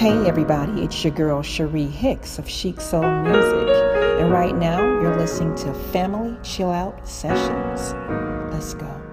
Hey everybody, it's your girl Cherie Hicks of Chic Soul Music, and right now you're listening to Family Chill Out Sessions. Let's go.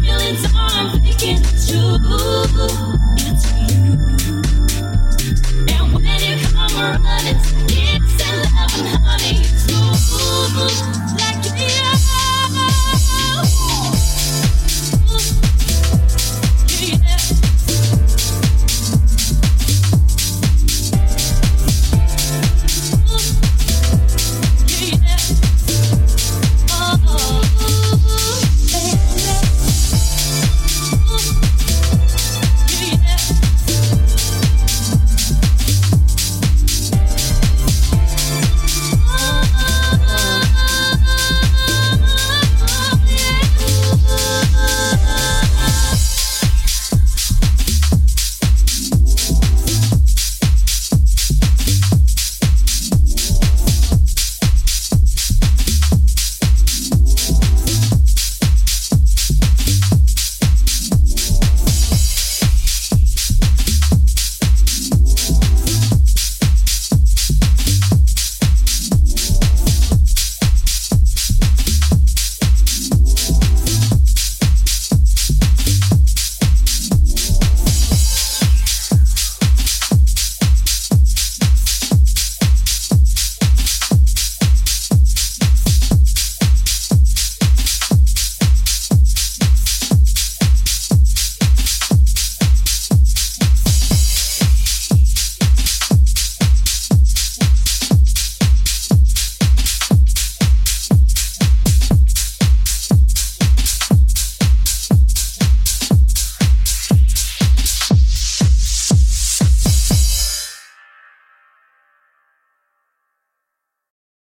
feelings I'm thinking it's you. And when you come running.